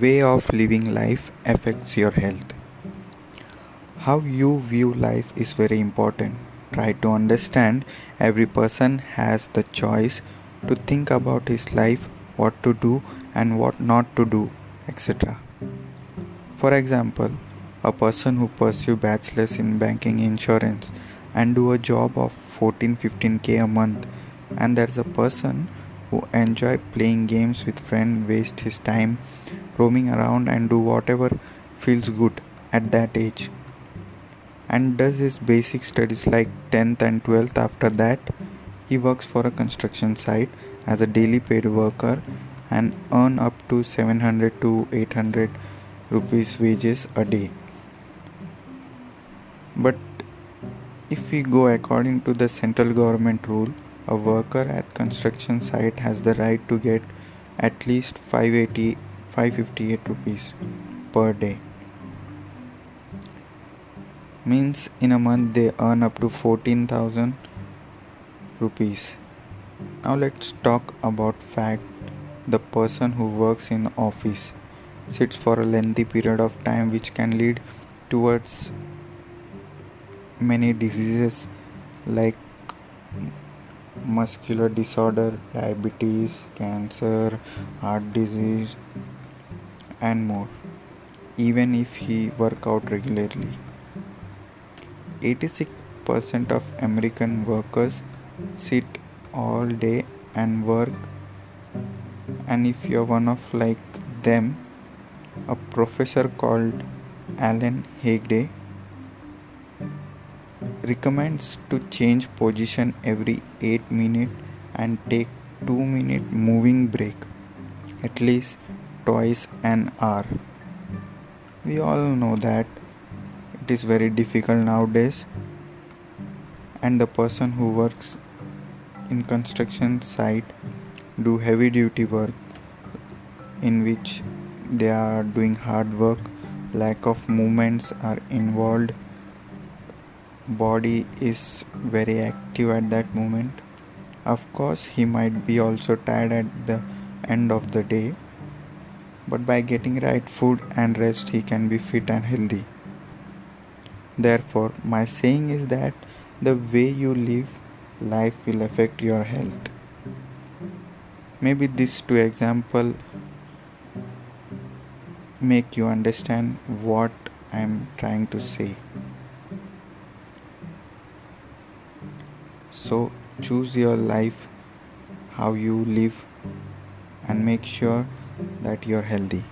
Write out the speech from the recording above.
way of living life affects your health. How you view life is very important. Try to understand every person has the choice to think about his life, what to do and what not to do, etc. For example, a person who pursue bachelor's in banking insurance and do a job of 14 15k a month and there's a person who enjoy playing games with friends waste his time roaming around and do whatever feels good at that age. And does his basic studies like 10th and 12th after that he works for a construction site as a daily paid worker and earn up to 700 to 800 rupees wages a day. But if we go according to the central government rule a worker at construction site has the right to get at least 580 558 rupees per day. Means in a month they earn up to 14000 rupees. Now let's talk about fact the person who works in office sits for a lengthy period of time which can lead towards many diseases like muscular disorder, diabetes, cancer, heart disease, and more, even if he work out regularly. 86% of American workers sit all day and work and if you're one of like them a professor called Alan Hagday recommends to change position every 8 minutes and take 2 minute moving break at least twice an hour. We all know that it is very difficult nowadays and the person who works in construction site do heavy duty work in which they are doing hard work lack of movements are involved body is very active at that moment. Of course he might be also tired at the end of the day. But by getting right food and rest he can be fit and healthy. Therefore my saying is that the way you live life will affect your health. Maybe these two example make you understand what i am trying to say So choose your life, how you live, and make sure that you're healthy.